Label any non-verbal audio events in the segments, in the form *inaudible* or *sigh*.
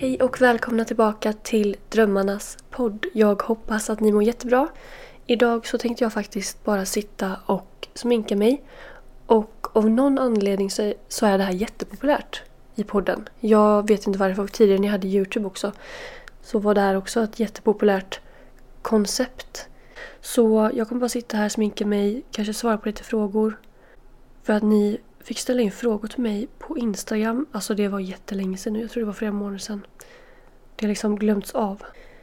Hej och välkomna tillbaka till Drömmarnas podd. Jag hoppas att ni mår jättebra. Idag så tänkte jag faktiskt bara sitta och sminka mig. Och av någon anledning så, är det här jättepopulärt i podden. Jag vet inte varför. Tidigare när jag hade Youtube också så var det här också ett jättepopulärt koncept. Så jag kommer bara sitta här, sminka mig, kanske svara på lite frågor. För att ni fick ställa in frågor till mig på Instagram. Alltså det var jättelänge sedan nu. Jag tror det var flera månader sedan. Det har liksom glömts av.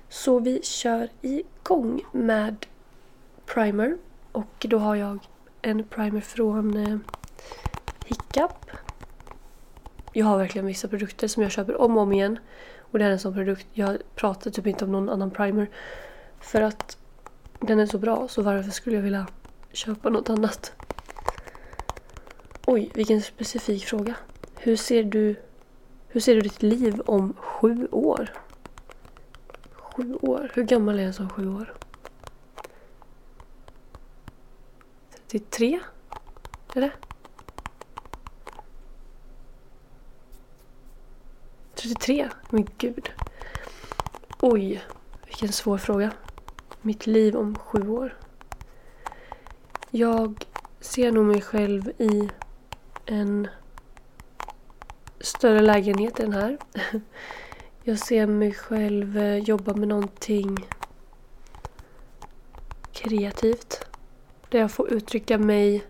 Så vi kör igång med primer. Och då har jag en primer från eh, Hiccup. Jag har verkligen vissa produkter som jag köper om och om igen. Och det är en sån produkt. Jag pratar typ inte om någon annan primer. För att den är så bra. Så varför skulle jag vilja köpa något annat? Oj, vilken specifik fråga. Hur ser du, hur ser du ditt liv om sju år? Sju år? Hur gammal är en som sju år? 33? Eller? 33? Men gud. Oj, vilken svår fråga. Mitt liv om sju år. Jag ser nog mig själv i en större lägenhet än här. Jag ser mig själv eh, jobba med någonting kreativt. Där jag får uttrycka mig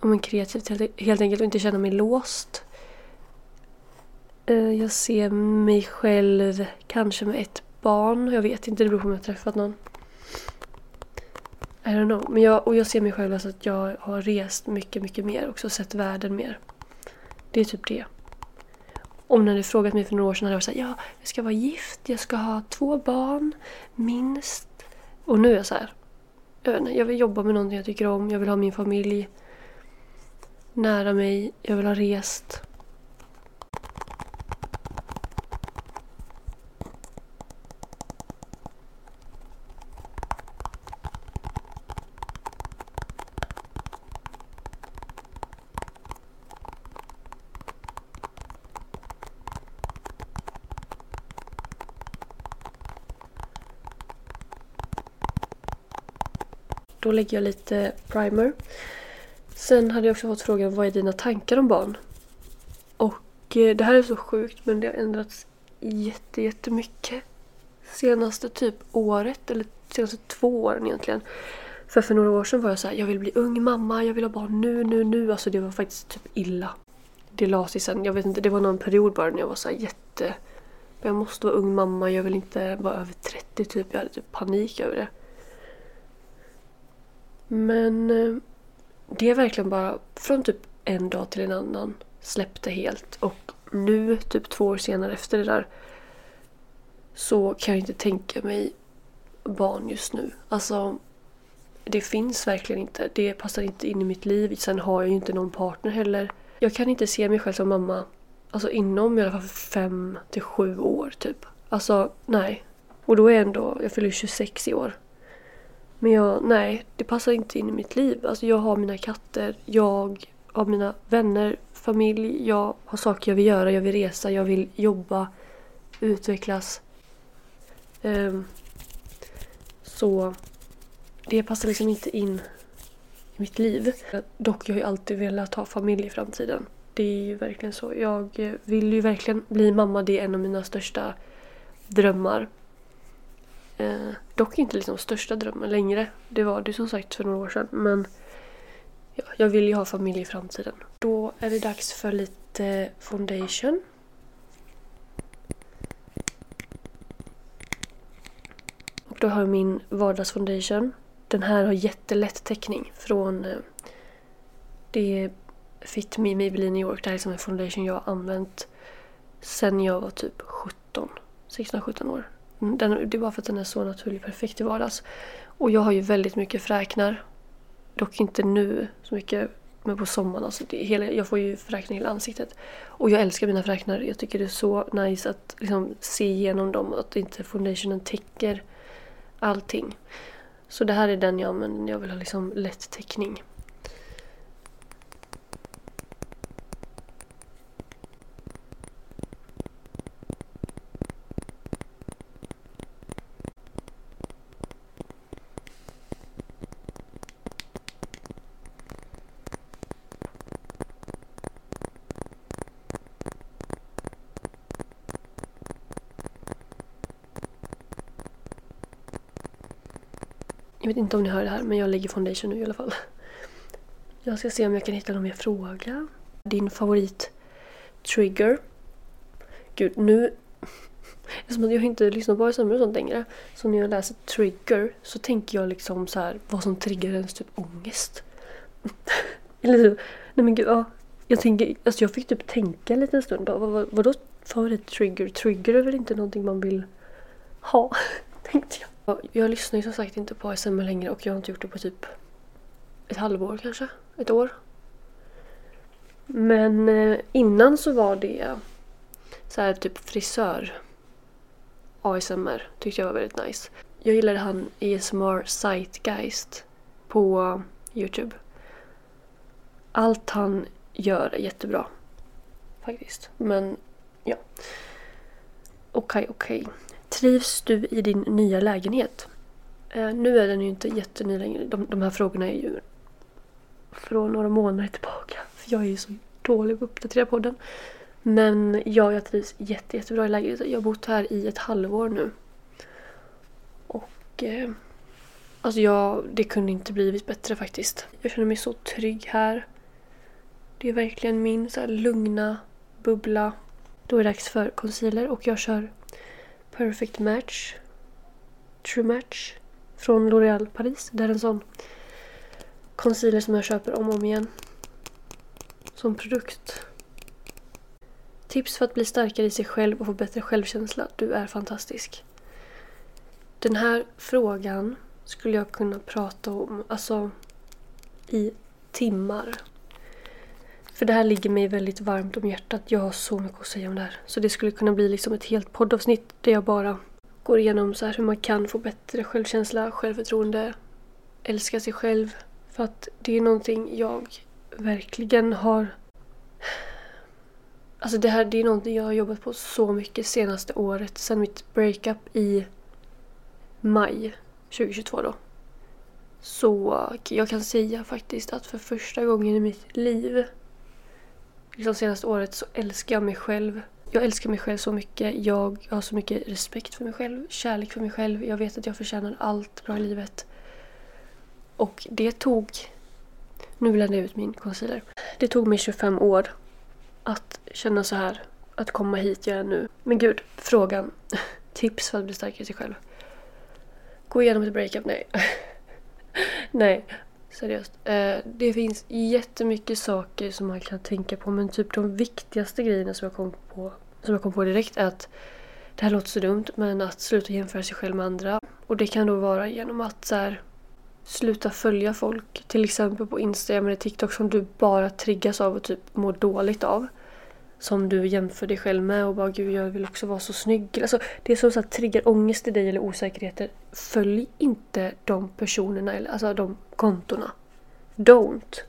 om en kreativt e-, helt enkelt och inte känna mig låst. Eh, jag ser mig själv kanske med ett barn. Jag vet inte, det beror på om jag har träffat någon. I don't know. Men jag, och jag ser mig själv alltså att jag har rest mycket, mycket mer också. Sett världen mer. Det är typ det. Om ni hade frågat mig för några år sedan hade jag sagt ja, jag ska vara gift, jag ska ha två barn, minst. Och nu är jag så här. Jag, vet inte, jag vill jobba med någonting jag tycker om, jag vill ha min familj nära mig, jag vill ha rest. Då lägger jag lite primer. Sen hade jag också fått frågan vad är dina tankar om barn? Och eh, det här är så sjukt men det har ändrats jätte, jättemycket. Senaste typ året eller senaste två åren egentligen. För för några år sedan var jag så här, jag vill bli ung mamma, jag vill ha barn nu, nu, nu. Alltså det var faktiskt typ illa. Det la sig sen, jag vet inte, det var någon period bara när jag var så här jätte... Jag måste vara ung mamma, jag vill inte vara över 30 typ. Jag hade typ panik över det. Men eh, det är verkligen bara från typ en dag till en annan släppte helt. Och nu, typ två år senare efter det där, så kan jag inte tänka mig barn just nu. Alltså, det finns verkligen inte. Det passar inte in i mitt liv. Sen har jag ju inte någon partner heller. Jag kan inte se mig själv som mamma alltså inom i alla fall fem till sju år typ. Alltså, nej. Och då är jag ändå, jag fyller 26 i år. Men jag, nej, det passar inte in i mitt liv. Alltså jag har mina katter, jag har mina vänner, familj, jag har saker jag vill göra, jag vill resa, jag vill jobba, utvecklas. Um, så det passar liksom inte in i mitt liv. Dock, jag har ju alltid velat ha familj i framtiden. Det är ju verkligen så. Jag vill ju verkligen bli mamma, det är en av mina största drömmar. Eh, dock inte liksom största drömmen längre. Det var det som sagt för några år sedan. Men ja, jag vill ju ha familj i framtiden. då är det dags för lite foundation. Och då har jag min vardagsfoundation. Den här har jättelätt täckning från eh, det är Fit Me Maybelline New York. Det här är som en foundation jag har använt sen jag var typ 17. 16-17 år. Mm, den, det är bara för att den är så naturlig perfekt i vardags. Och jag har ju väldigt mycket fräknar. Dock inte nu så mycket, men på sommaren. Alltså det, hela, jag får ju fräknar i hela ansiktet. Och jag älskar mina fräknar. Jag tycker det är så nice att liksom, se igenom dem. Att inte foundationen täcker allting. Så det här är den jag använder när jag vill ha liksom lätt täckning. Vet inte om ni hör det här men jag lägger foundation nu i alla fall. Jag ska se om jag kan hitta någon mer fråga. Din favorit trigger? Gud, nu... *laughs* Eftersom jag inte lyssnar på ASMR och sånt längre. Så när jag läser trigger så tänker jag liksom så här vad som triggar ens typ ångest. *laughs* Eller typ, nej men gud, ja. Jag tänker, alltså jag fick typ tänka en liten stund. Vad, vad, vadå favorit trigger? Trigger är väl inte någonting man vill ha? *laughs* Tänkte jag. Jag lyssnar ju som sagt inte på ASMR längre och jag har inte gjort det på typ ett halvår kanske, ett år. Men eh, innan så var det så här typ frisör ASMR tyckte jag var väldigt nice. Jag gillade han ASMR Sightgeist på Youtube. Allt han gör är jättebra. Faktiskt. Men ja. Okej, okay, okej. Okay. Trivs du i din nya lägenhet? Eh, nu är den ju inte jätteny längre. De, de här frågorna är ju från några månader tillbaka. För jag är ju så dålig på att uppdatera podden. Men ja, jag trivs jätte, jättebra i lägenheten. Jag har bott här i ett halvår nu. Och eh, alltså jag, det kunde inte blivit bättre faktiskt. Jag känner mig så trygg här. Det är verkligen min så lugna bubbla. Då är det dags för concealer och jag kör Perfect Match. True Match. Från L'Oréal Paris. Det är en sån concealer som jag köper om och om igen. Som produkt. Tips för att bli starkare i sig själv och få bättre självkänsla. Du är fantastisk. Den här frågan skulle jag kunna prata om alltså i timmar. För det här ligger mig väldigt varmt om hjärtat. Jag har så mycket att säga om det här. Så det skulle kunna bli liksom ett helt poddavsnitt där jag bara går igenom så hur man kan få bättre självkänsla, självförtroende, älska sig själv. För att det är någonting jag verkligen har... Alltså det här det är någonting jag har jobbat på så mycket senaste året. Sen mitt breakup i maj 2022 då. Så jag kan säga faktiskt att för första gången i mitt liv liksom senaste året så älskar jag mig själv. Jag älskar mig själv så mycket. Jag har så mycket respekt för mig själv, kärlek för mig själv. Jag vet att jag förtjänar allt bra i livet. Och det tog... Nu bländar jag ut min concealer. Det tog mig 25 år att känna så här. Att komma hit jag är nu. Men gud, frågan. *laughs* Tips för att bli starkare i sig själv. Gå igenom ett breakup? Nej. *laughs* Nej. Seriöst. Eh, det finns jättemycket saker som man kan tänka på men typ de viktigaste grejerna som jag kom på, som jag kom på direkt är att det här låter så dumt men att sluta jämföra sig själv med andra. Och det kan då vara genom att så här, sluta följa folk. Till exempel på Instagram eller TikTok som du bara triggas av och typ mår dåligt av som du jämför dig själv med och bara gud jag vill också vara så snygg. Alltså, det som så här, triggar ångest i dig eller osäkerheter. Följ inte de personerna, eller alltså de kontona. Don't.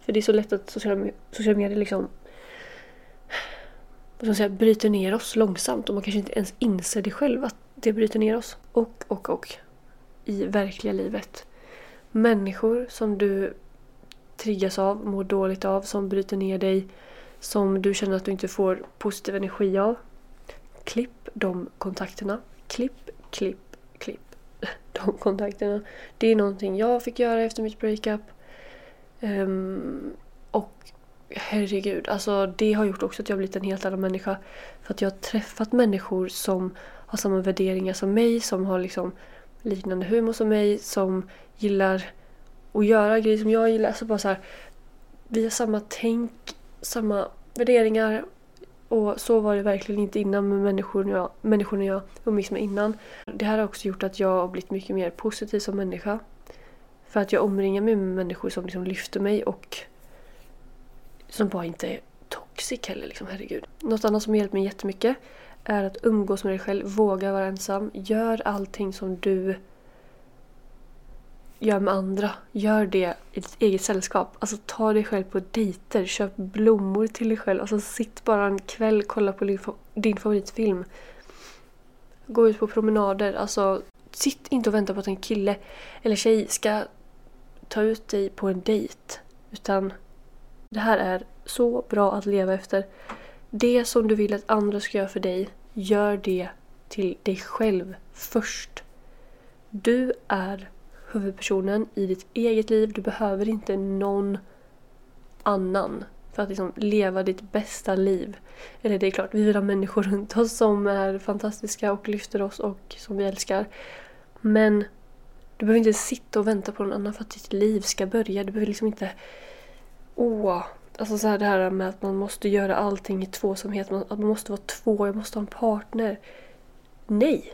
För det är så lätt att sociala, sociala medier liksom vad ska man säga, bryter ner oss långsamt och man kanske inte ens inser det själv att det bryter ner oss. Och, och, och. I verkliga livet. Människor som du triggas av, mår dåligt av, som bryter ner dig som du känner att du inte får positiv energi av. Klipp de kontakterna. Klipp, klipp, klipp *laughs* de kontakterna. Det är någonting jag fick göra efter mitt breakup. Um, och herregud. Alltså det har gjort också att jag har blivit en helt annan människa. För att jag har träffat människor som har samma värderingar som mig, som har liksom liknande humor som mig, som gillar att göra grejer som jag gillar. Alltså bara så här, vi har samma tänk, samma värderingar. Och så var det verkligen inte innan med människorna jag, människorna jag umgicks med innan. Det här har också gjort att jag har blivit mycket mer positiv som människa. För att jag omringar mig med människor som liksom lyfter mig och som bara inte är toxic heller. Liksom, herregud. Något annat som har hjälpt mig jättemycket är att umgås med dig själv, våga vara ensam. Gör allting som du gör med andra. Gör det i ditt eget sällskap. Alltså ta dig själv på dejter, köp blommor till dig själv. Alltså sitt bara en kväll, kolla på din favoritfilm. Gå ut på promenader. Alltså sitt inte och vänta på att en kille eller tjej ska ta ut dig på en dejt. Utan det här är så bra att leva efter. Det som du vill att andra ska göra för dig, gör det till dig själv först. Du är huvudpersonen i ditt eget liv. Du behöver inte någon annan för att liksom leva ditt bästa liv. Eller det är klart, vi vill ha människor runt oss som är fantastiska och lyfter oss och som vi älskar. Men du behöver inte sitta och vänta på någon annan för att ditt liv ska börja. Du behöver liksom inte... Åh! Alltså så här det här med att man måste göra allting i tvåsamhet. Att man måste vara två, jag måste ha en partner. Nej!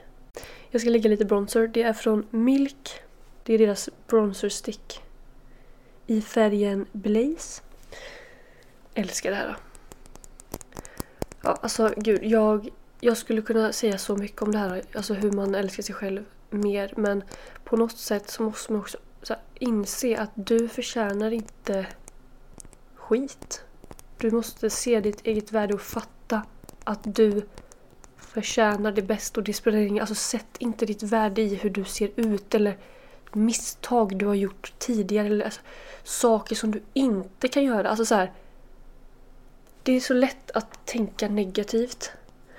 Jag ska lägga lite bronzer. Det är från Milk. Det är deras bronzer stick. I färgen Blaze. Älskar det här. Ja, alltså gud. Jag, jag skulle kunna säga så mycket om det här. Alltså hur man älskar sig själv mer. Men på något sätt så måste man också här, inse att du förtjänar inte skit. Du måste se ditt eget värde och fatta att du förtjänar det bästa och det spelar ingen Alltså sätt inte ditt värde i hur du ser ut eller misstag du har gjort tidigare eller alltså, saker som du inte kan göra. Alltså så här, Det är så lätt att tänka negativt.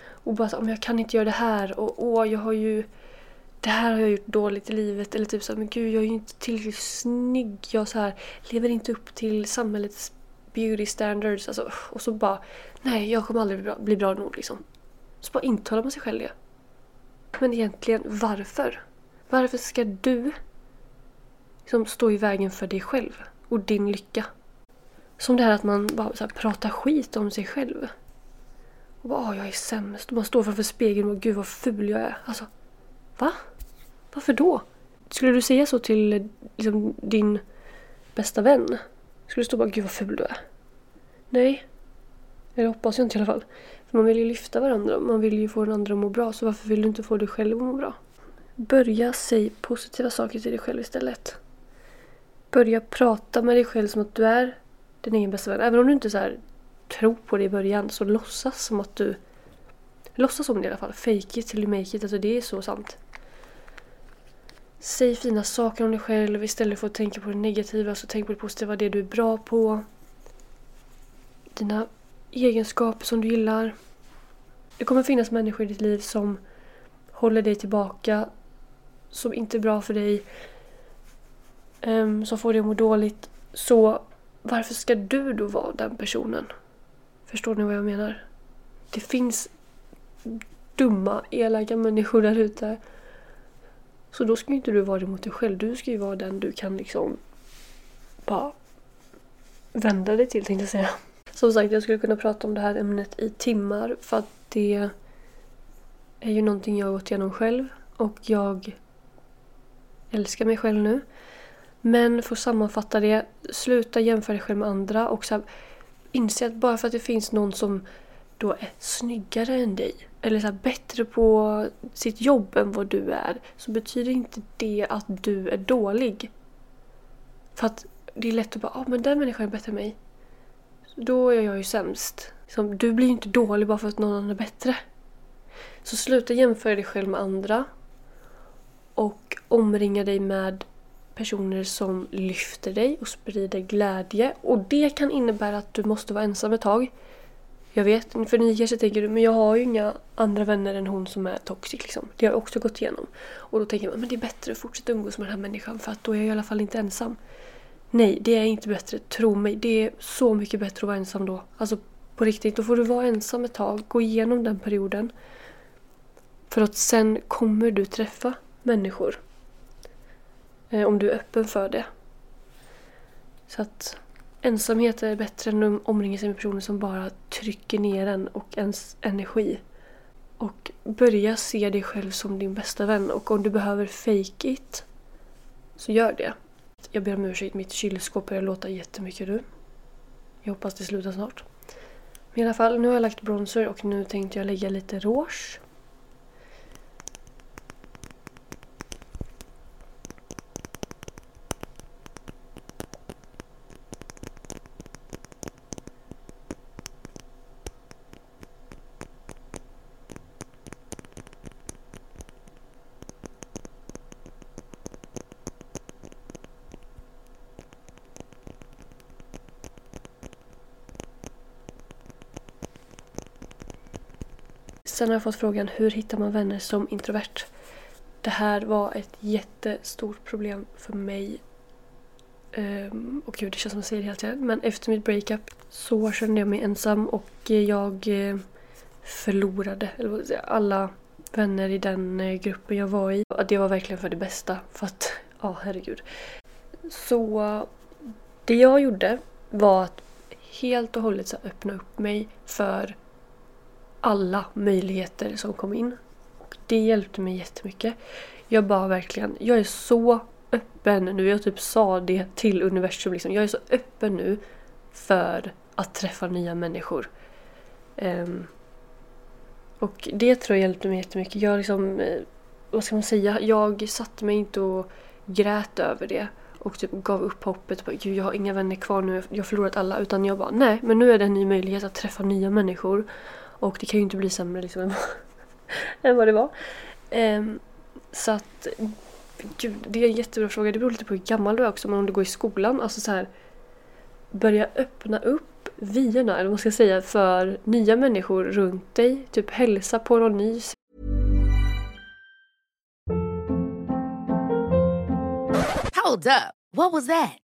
Och bara så, om jag kan inte göra det här och åh, jag har ju det här har jag gjort dåligt i livet. Eller typ så här, men gud jag är ju inte tillräckligt snygg. Jag så här, lever inte upp till samhällets beauty standards. Alltså, och så bara, nej jag kommer aldrig bli bra, bli bra nog liksom. Så bara intalar man sig själv det. Men egentligen, varför? Varför ska du liksom stå i vägen för dig själv och din lycka? Som det här att man bara så här, pratar skit om sig själv. Och bara, jag är sämst. Och man står framför spegeln och gud vad ful jag är. Alltså, va? Varför då? Skulle du säga så till liksom, din bästa vän? Skulle du stå och bara, gud vad ful du är? Nej. Eller hoppas jag inte i alla fall. För man vill ju lyfta varandra. Man vill ju få den andra att må bra. Så varför vill du inte få dig själv att må bra? Börja säga positiva saker till dig själv istället. Börja prata med dig själv som att du är din egen bästa vän. Även om du inte så här, tror på det i början så låtsas som att du... Låtsas som det i alla fall. Fake it till you make it. Alltså det är så sant. Säg fina saker om dig själv istället för att tänka på det negativa. Så tänk på det positiva, det du är bra på. Dina egenskaper som du gillar. Det kommer finnas människor i ditt liv som håller dig tillbaka. Som inte är bra för dig. Ehm, um, som får dig att må dåligt. Så varför ska du då vara den personen? Förstår ni vad jag menar? Det finns dumma, elaka människor där ute så då ska ju inte du vara det mot dig själv. Du ska ju vara den du kan liksom bara vända dig till tänkte jag säga. Som sagt, jag skulle kunna prata om det här ämnet i timmar för att det är ju någonting jag har gått igenom själv och jag älskar mig själv nu. Men för att sammanfatta det, sluta jämföra dig själv med andra och så här, inse att bara för att det finns någon som då är snyggare än dig eller så bättre på sitt jobb än vad du är så betyder inte det att du är dålig. För att det är lätt att bara, ja ah, men den människan är bättre än mig. Då är jag ju sämst. Som, du blir ju inte dålig bara för att någon annan är bättre. Så sluta jämföra dig själv med andra. Och omringa dig med personer som lyfter dig och sprider glädje. Och det kan innebära att du måste vara ensam ett tag. Jag vet, för ni kanske tänker men jag har ju inga andra vänner än hon som är toxic liksom. Det har jag också gått igenom. Och då tänker man, men det är bättre att fortsätta umgås med den här människan för att då är jag i alla fall inte ensam. Nej, det är inte bättre. Tro mig. Det är så mycket bättre att vara ensam då. Alltså på riktigt. Då får du vara ensam ett tag. Gå igenom den perioden. För att sen kommer du träffa människor. Eh, om du är öppen för det. Så att ensamhet är bättre än att omringa sig med personer som bara trycker ner en och ens energi. Och börja se dig själv som din bästa vän. Och om du behöver fake it, så gör det. Jag ber om ursäkt, mitt kylskåp börjar låta jättemycket nu. Jag hoppas det slutar snart. Men i alla fall, nu har jag lagt bronzer och nu tänkte jag lägga lite rouge. Sen har jag fått frågan hur hittar man vänner som introvert? Det här var ett jättestort problem för mig. Um, och gud, det känns som att jag säger det hela tiden. Men efter mitt breakup så kände jag mig ensam och jag eh, förlorade alla vänner i den eh, gruppen jag var i. Det var verkligen för det bästa. För att, *laughs* ja oh, herregud. Så det jag gjorde var att helt och hållet så öppna upp mig för alla möjligheter som kom in. Och det hjälpte mig jättemycket. Jag bara verkligen, jag är så öppen nu. Jag typ sa det till universum liksom. Jag är så öppen nu för att träffa nya människor. Um, och det tror jag hjälpte mig jättemycket. Jag liksom, eh, vad ska man säga, jag satte mig inte och grät över det och typ gav upp hoppet. Bara, Gud, jag har inga vänner kvar nu, jag har förlorat alla. Utan jag bara, nej, men nu är det en ny möjlighet att träffa nya människor. Och det kan ju inte bli sämre liksom än, *laughs* än vad det var. Um, så att, gud, det är en jättebra fråga. Det beror lite på hur gammal du är också. Men om du går i skolan, alltså så här, börja öppna upp vyerna, eller vad man ska säga, för nya människor runt dig. Typ hälsa på någon ny. Hold up. What was that?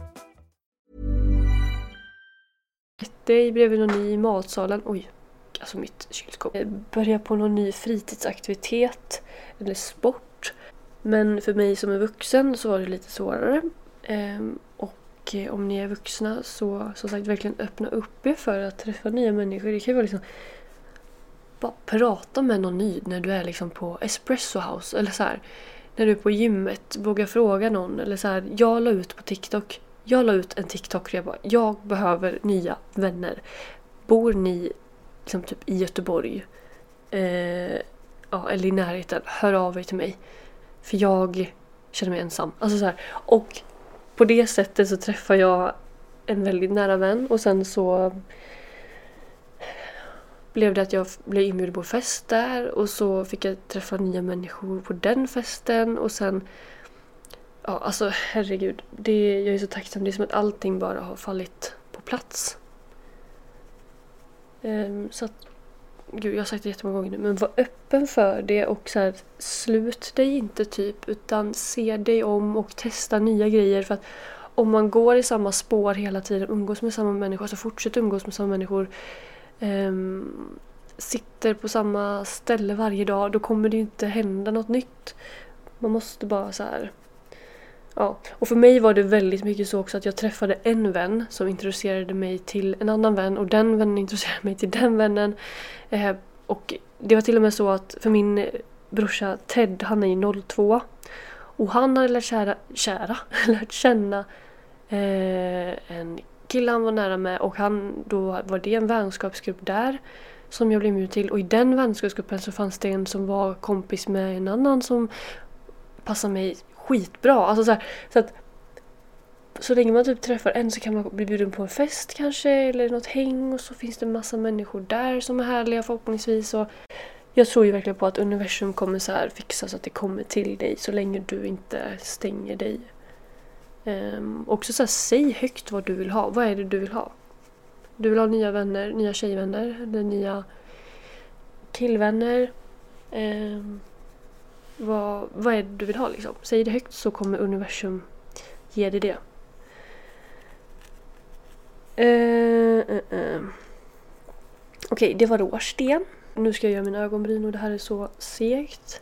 Dig bredvid någon ny i matsalen. Oj, alltså mitt kylskåp. Eh, börja på någon ny fritidsaktivitet eller sport. Men för mig som är vuxen så var det lite svårare. Ehm, och eh, om ni är vuxna så som sagt verkligen öppna upp er för att träffa nya människor. Det kan ju vara liksom bara prata med någon ny när du är liksom på Espresso House eller så här. När du är på gymmet, våga fråga någon eller så här. Jag la ut på TikTok. Jag la ut en TikTok där jag bara, jag behöver nya vänner. Bor ni liksom typ i Göteborg eh, ja, eller i närheten, hör av er till mig. För jag känner mig ensam. Alltså så här. Och på det sättet så träffar jag en väldigt nära vän och sen så blev det att jag blev inbjuden på fest där och så fick jag träffa nya människor på den festen och sen Ja, alltså herregud. Det, jag är så tacksam. Det är som att allting bara har fallit på plats. Um, så att, gud, jag har sagt det jättemånga gånger nu, men var öppen för det och så här, slut dig inte typ, utan se dig om och testa nya grejer. För att om man går i samma spår hela tiden, umgås med samma människor, alltså fortsätt umgås med samma människor, um, sitter på samma ställe varje dag, då kommer det ju inte hända något nytt. Man måste bara så här Ja, och för mig var det väldigt mycket så också att jag träffade en vän som introducerade mig till en annan vän och den vännen introducerade *laughs* mig till den vännen. Eh, och det var till och med så att för min eh, brorsa Ted, han är ju 02 och han hade lärt, kära, kära, *laughs* lärt känna eh, en kille han var nära med och han, då var det en vänskapsgrupp där som jag blev inbjuden till och i den vänskapsgruppen så fanns det en som var kompis med en annan som passade mig skitbra. Alltså så, här, så att så länge man typ träffar en så kan man bli bjuden på en fest kanske eller något häng och så finns det massa människor där som är härliga förhoppningsvis. Och jag tror ju verkligen på att universum kommer så här fixa så att det kommer till dig så länge du inte stänger dig. Um, också så här, säg högt vad du vill ha. Vad är det du vill ha? Du vill ha nya vänner, nya tjejvänner eller nya killvänner. Um, vad, vad är det du vill ha liksom? Säg det högt så kommer universum ge dig det. Uh, uh, uh. Okej, okay, det var råsten. Nu ska jag göra mina ögonbryn och det här är så segt.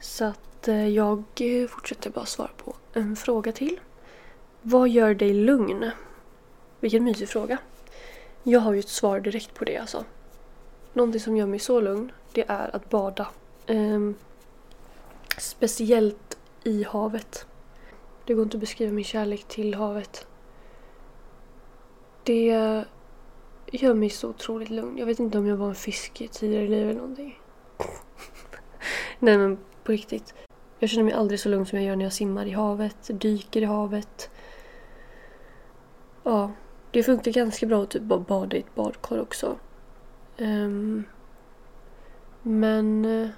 Så att jag fortsätter bara svara på en fråga till. Vad gör dig lugn? Vilken mysig fråga. Jag har ju ett svar direkt på det alltså. Någonting som gör mig så lugn, det är att bada. Um, speciellt i havet. Det går inte att beskriva min kärlek till havet. Det gör mig så otroligt lugn. Jag vet inte om jag var en fisk tidigare i livet eller någonting. *laughs* Nej men på riktigt. Jag känner mig aldrig så lugn som jag gör när jag simmar i havet, dyker i havet. Ja, det funkar ganska bra att typ bara bada i ett badkar också. Um, men... Eh,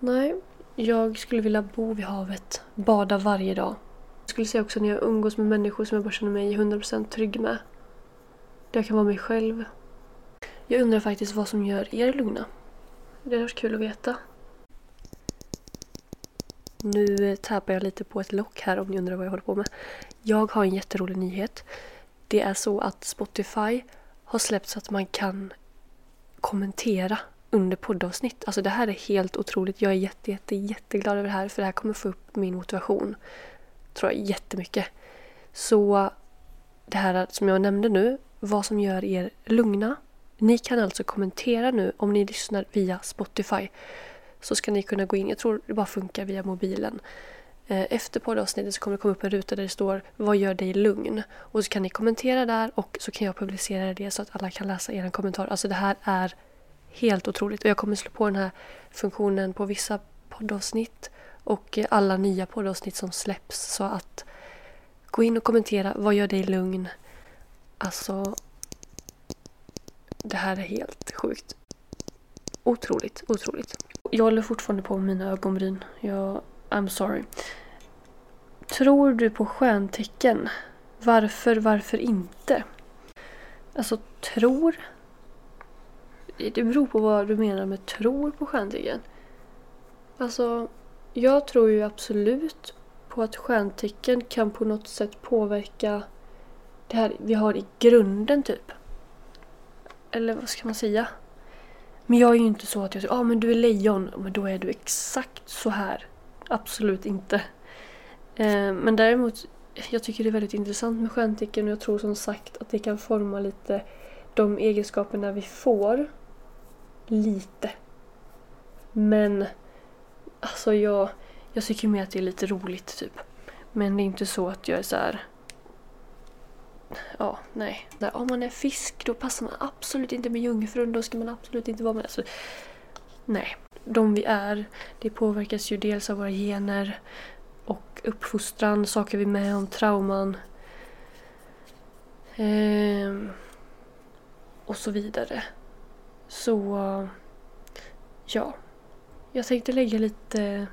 Nej, jag skulle vilja bo vid havet, bada varje dag. Jag skulle säga också när jag umgås med människor som jag bara känner mig 100% trygg med. Där jag kan vara mig själv. Jag undrar faktiskt vad som gör er lugna. Det hade varit kul att veta. Nu eh, tappar jag lite på ett lock här om ni undrar vad jag håller på med. Jag har en jätterolig nyhet. Det är så att Spotify har släppt så att man kan kommentera under poddavsnitt. Alltså det här är helt otroligt. Jag är jätte, jätte, jätteglad över det här för det här kommer få upp min motivation. Tror jag jättemycket. Så det här som jag nämnde nu, vad som gör er lugna. Ni kan alltså kommentera nu om ni lyssnar via Spotify. Så ska ni kunna gå in, jag tror det bara funkar via mobilen. Eh, efter poddavsnittet så kommer det komma upp en ruta där det står Vad gör dig lugn? Och så kan ni kommentera där och så kan jag publicera det så att alla kan läsa er kommentar. Alltså det här är helt otroligt och jag kommer slå på den här funktionen på vissa poddavsnitt och eh, alla nya poddavsnitt som släpps så att gå in och kommentera Vad gör dig lugn? Alltså det här är helt sjukt. Otroligt, otroligt. Jag håller fortfarande på med mina ögonbryn. Jag I'm sorry. Tror du på stjärntecken? Varför, varför inte? Alltså, tror? Det beror på vad du menar med tror på stjärntecken. Alltså, jag tror ju absolut på att stjärntecken kan på något sätt påverka det här vi har i grunden typ. Eller vad ska man säga? Men jag är ju inte så att jag säger ah, men du är lejon, men då är du exakt så här. Absolut inte. Eh, men däremot, jag tycker det är väldigt intressant med stjärntecken och jag tror som sagt att det kan forma lite de egenskaperna vi får. Lite. Men alltså jag, jag tycker mer att det är lite roligt typ. Men det är inte så att jag är så här. Ja, nej. Där, om man är fisk då passar man absolut inte med jungfrun. Då ska man absolut inte vara med. Alltså, nej de vi är. Det påverkas ju dels av våra gener och uppfostran, saker vi är med om, trauman. Eh, och så vidare. Så ja, jag tänkte lägga lite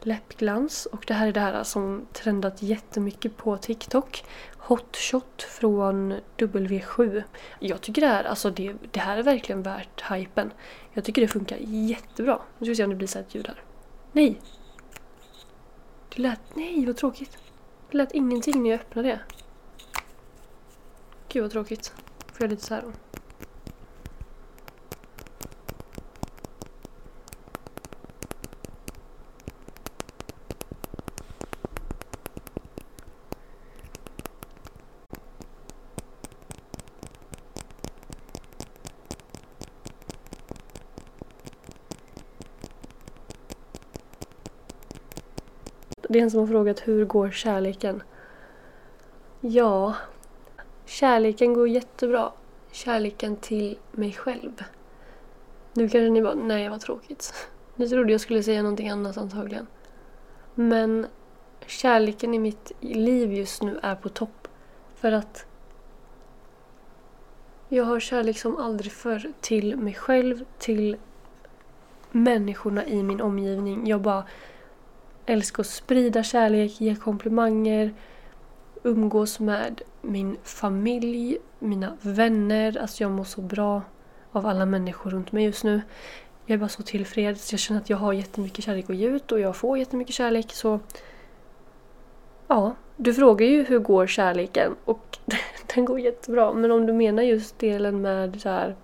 läppglans och det här är det här som trendat jättemycket på TikTok. Hotshot från W7. Jag tycker det här, alltså det, det här är verkligen värt hypen. Jag tycker det funkar jättebra. Nu ska vi se om det blir så ett ljud här. Nej! Det lät... Nej, vad tråkigt. Det lät ingenting när jag öppnade det. Gud vad tråkigt. Får jag lite så här Det är en som har frågat hur går kärleken? Ja, kärleken går jättebra. Kärleken till mig själv. Nu kanske ni bara, nej vad tråkigt. Ni trodde jag skulle säga någonting annat antagligen. Men kärleken i mitt liv just nu är på topp. För att jag har kärlek som aldrig förr till mig själv, till människorna i min omgivning. Jag bara älskar att sprida kärlek, ge komplimanger, umgås med min familj, mina vänner. Alltså jag mår så bra av alla människor runt mig just nu. Jag är bara så tillfreds. Jag känner att jag har jättemycket kärlek att ge ut och jag får jättemycket kärlek. Så ja, du frågar ju hur går kärleken och *laughs* den går jättebra. Men om du menar just delen med så här,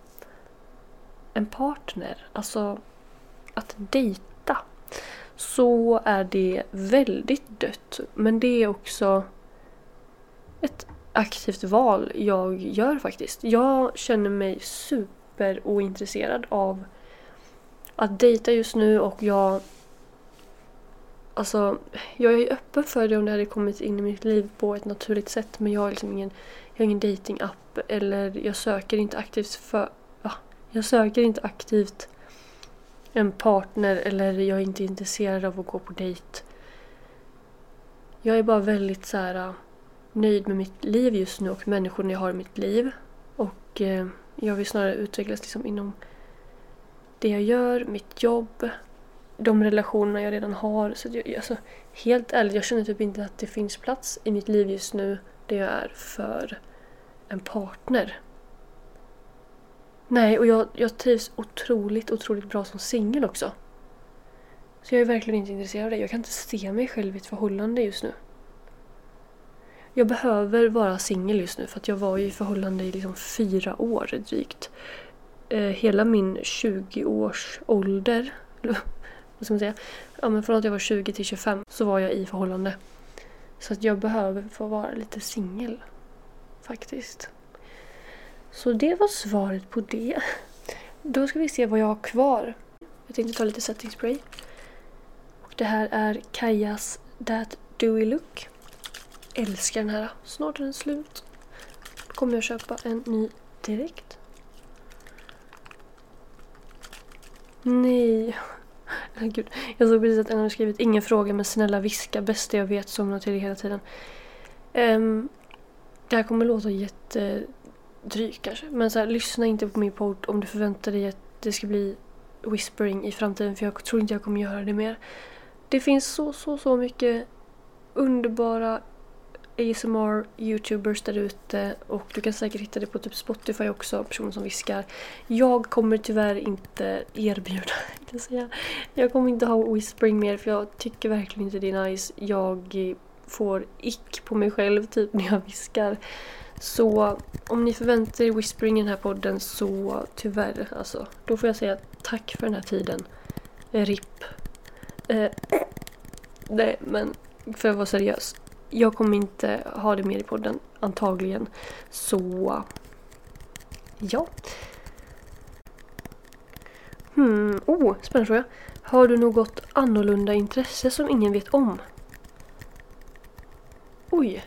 en partner, alltså att dejta, så är det väldigt dött. Men det är också ett aktivt val jag gör faktiskt. Jag känner mig superointresserad av att dejta just nu och jag Alltså, jag är öppen för det om det hade kommit in i mitt liv på ett naturligt sätt men jag har liksom ingen, jag har ingen eller jag söker inte aktivt för... Ja, jag söker inte aktivt en partner eller jag är inte intresserad av att gå på dejt. Jag är bara väldigt så här, äh, nöjd med mitt liv just nu och människorna jag har i mitt liv. Och eh, jag vill snarare utvecklas liksom inom det jag gör, mitt jobb, de relationerna jag redan har. Så jag, alltså, helt ärligt, jag känner typ inte att det finns plats i mitt liv just nu där jag är för en partner. Nej, och jag, jag trivs otroligt, otroligt bra som singel också. Så jag är verkligen inte intresserad av det. Jag kan inte se mig själv i ett förhållande just nu. Jag behöver vara singel just nu för att jag var i förhållande i liksom fyra år drygt. Eh, hela min 20-års ålder, *laughs* vad ska man säga? Ja men från att jag var 20 till 25 så var jag i förhållande. Så att jag behöver få vara lite singel. Faktiskt. Så det var svaret på det. Då ska vi se vad jag har kvar. Jag tänkte ta lite setting spray. Och det här är Kajas That Dewy Look. Älskar den här. Snart är den slut. Då kommer jag köpa en ny direkt. Nej. Gud. Jag såg precis att en har skrivit ingen fråga men snälla viska bästa jag vet somnar till det hela tiden. Um, det här kommer låta jätte dryg kanske. Men så här, lyssna inte på min podd om du förväntar dig att det ska bli whispering i framtiden för jag tror inte jag kommer göra det mer. Det finns så, så, så mycket underbara ASMR youtubers där ute och du kan säkert hitta det på typ Spotify också, personer som viskar. Jag kommer tyvärr inte erbjuda, *laughs* kan säga. Jag kommer inte ha whispering mer för jag tycker verkligen inte det är nice. Jag får ick på mig själv typ när jag viskar. Så om ni förväntar er whispering i den här podden så tyvärr alltså. Då får jag säga tack för den här tiden. Eh, RIP. Eh, *clears throat* nej men för att vara seriös jag kommer inte ha det mer i podden, antagligen. Så... Ja. Hmm, oh, spännande fråga. Har du något annorlunda intresse som ingen vet om? Oj.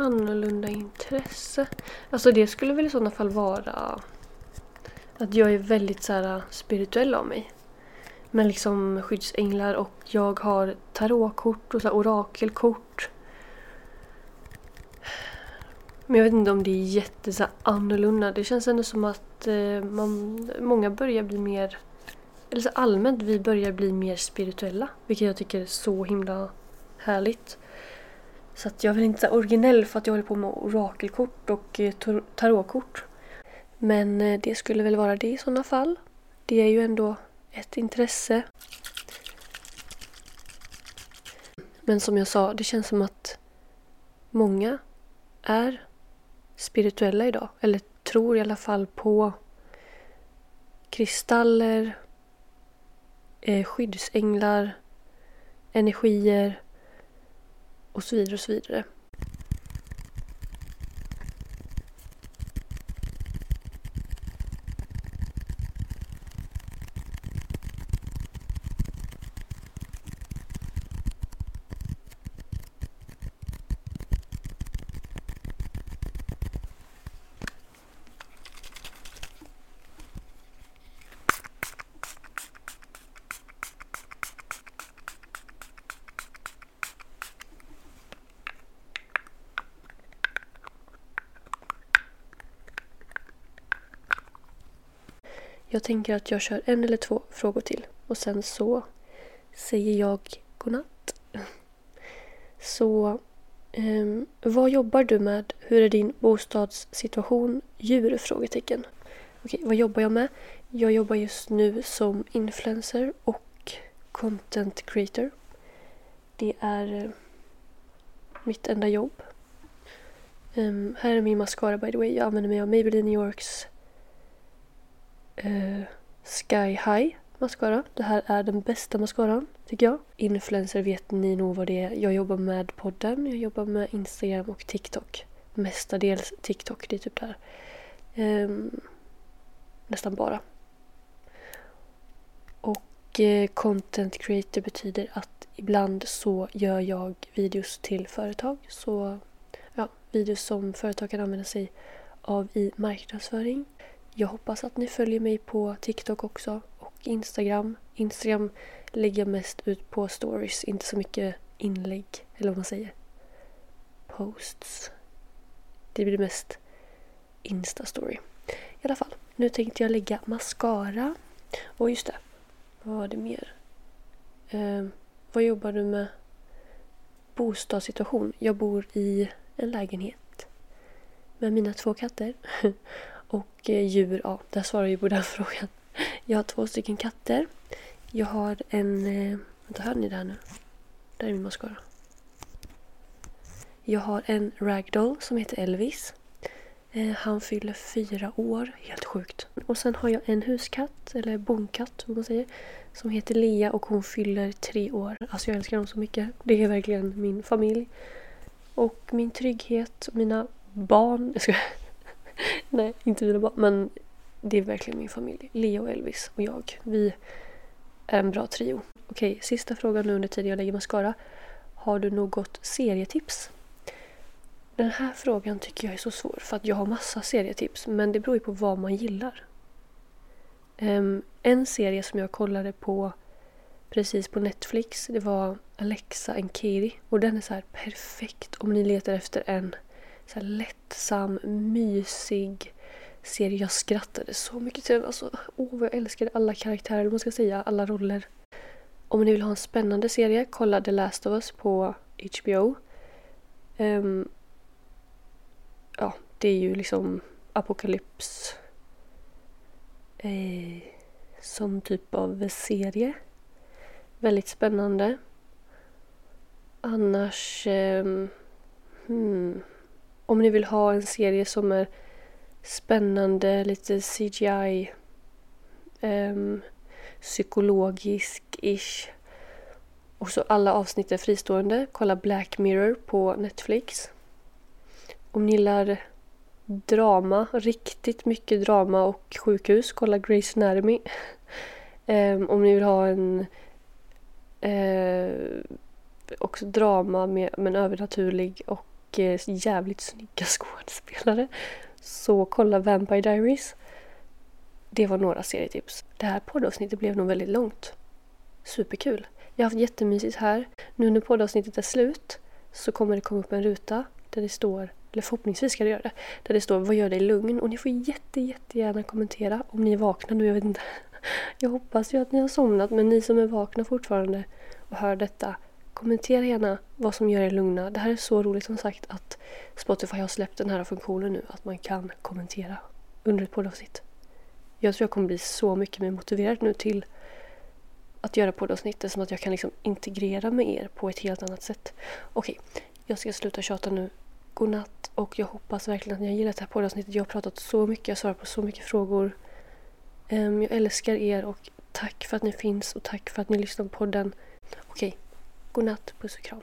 Annorlunda intresse. Alltså det skulle väl i sådana fall vara att jag är väldigt så här, äh, spirituell av mig med liksom skyddsänglar och jag har tarotkort och så orakelkort. Men jag vet inte om det är jätte så annorlunda. Det känns ändå som att eh, man, många börjar bli mer... Eller så allmänt, vi börjar bli mer spirituella. Vilket jag tycker är så himla härligt. Så att jag är väl inte så originell för att jag håller på med orakelkort och eh, tarotkort. Men eh, det skulle väl vara det i sådana fall. Det är ju ändå ett intresse. Men som jag sa, det känns som att många är spirituella idag. Eller tror i alla fall på kristaller, eh, skyddsänglar, energier och så vidare och så vidare. Jag tänker att jag kör en eller två frågor till och sen så säger jag godnatt. *laughs* Så um, vad jobbar du med? Hur är din bostadssituation? Djur? Frågetecken. Okej, vad jobbar jag med? Jag jobbar just nu som influencer och content creator. Det är eh, mitt enda jobb. Um, här är min mascara by the way. Jag använder mig av Maybelline New Yorks Eh, Sky High mascara. Det här är den bästa mascaran, tycker jag. Influencer vet ni nog vad det är. Jag jobbar med podden, jag jobbar med Instagram och TikTok. Mestadels TikTok, det är typ där. Um, nästan bara. Och eh, content creator betyder att ibland så gör jag videos till företag. Så ja, videos som företag kan använda sig av i marknadsföring. Jag hoppas att ni följer mig på TikTok också och Instagram. Instagram lägger jag mest ut på stories, inte så mycket inlägg eller vad man säger. Posts. Det blir mest Insta-story. I alla fall, nu tänkte jag lägga mascara. Och just det, vad var det mer? Eh, vad jobbar du med? Bostadssituation. Jag bor i en lägenhet med mina två katter. *laughs* Och eh, djur, ja, där svarar ju på den *laughs* frågan. Jag har två stycken katter. Jag har en... Eh, vänta, hör ni det här nu? Där är min mascara. Jag har en ragdoll som heter Elvis. Eh, han fyller fyra år. Helt sjukt. Och sen har jag en huskatt, eller bonkatt som man säger, som heter Lea och hon fyller tre år. Alltså jag älskar dem så mycket. Det är verkligen min familj. Och min trygghet, mina barn. Jag ska... *laughs* Nej, inte mina barn. Men det är verkligen min familj. Lea och Elvis och jag. Vi är en bra trio. Okej, sista frågan nu under tiden jag lägger mascara. Har du något serietips? Den här frågan tycker jag är så svår för att jag har massa serietips men det beror ju på vad man gillar. Um, en serie som jag kollade på precis på Netflix det var Alexa and Katie och den är så perfekt om ni letar efter en så lättsam, mysig serie. Jag skrattade så mycket till den. Alltså, oh, jag älskade alla karaktärer, man ska säga, alla roller. Om ni vill ha en spännande serie, kolla The Last of Us på HBO. Um, ehm, ja, det är ju liksom apokalyps eh, som typ av serie. Väldigt spännande. Annars... Eh, hmm, om ni vill ha en serie som är spännande, lite CGI, um, ehm, psykologisk-ish. Och så alla avsnitt är fristående. Kolla Black Mirror på Netflix. Om ni gillar drama, riktigt mycket drama och sjukhus, kolla Grey's Anatomy. um, *laughs* om ni vill ha en uh, också drama med, men övernaturlig och Eh, jävligt snygga *laughs* skådespelare så kolla Vampire Diaries. Det var några serietips. Det här poddavsnittet blev nog väldigt långt. Superkul. Jag har haft jättemysigt här. Nu när poddavsnittet är slut så kommer det komma upp en ruta där det står eller förhoppningsvis ska det göra det, där det står vad gör dig lugn och ni får jätte, jättegärna kommentera om ni är vakna nu, jag vet inte. *laughs* Jag hoppas ju att ni har somnat men ni som är vakna fortfarande och hör detta, kommentera gärna vad som gör er lugna. Det här är så roligt som sagt att Spotify har släppt den här funktionen nu, att man kan kommentera under ett poddavsnitt. Jag tror jag kommer bli så mycket mer motiverad nu till att göra poddavsnitt som att jag kan liksom integrera med er på ett helt annat sätt. Okej, jag ska sluta tjata nu godnatt och jag hoppas verkligen att ni har gillat det här poddavsnittet. Jag har pratat så mycket, jag svarar på så mycket frågor. Um, jag älskar er och tack för att ni finns och tack för att ni lyssnar på podden. Okej, okay godnatt, puss och kram.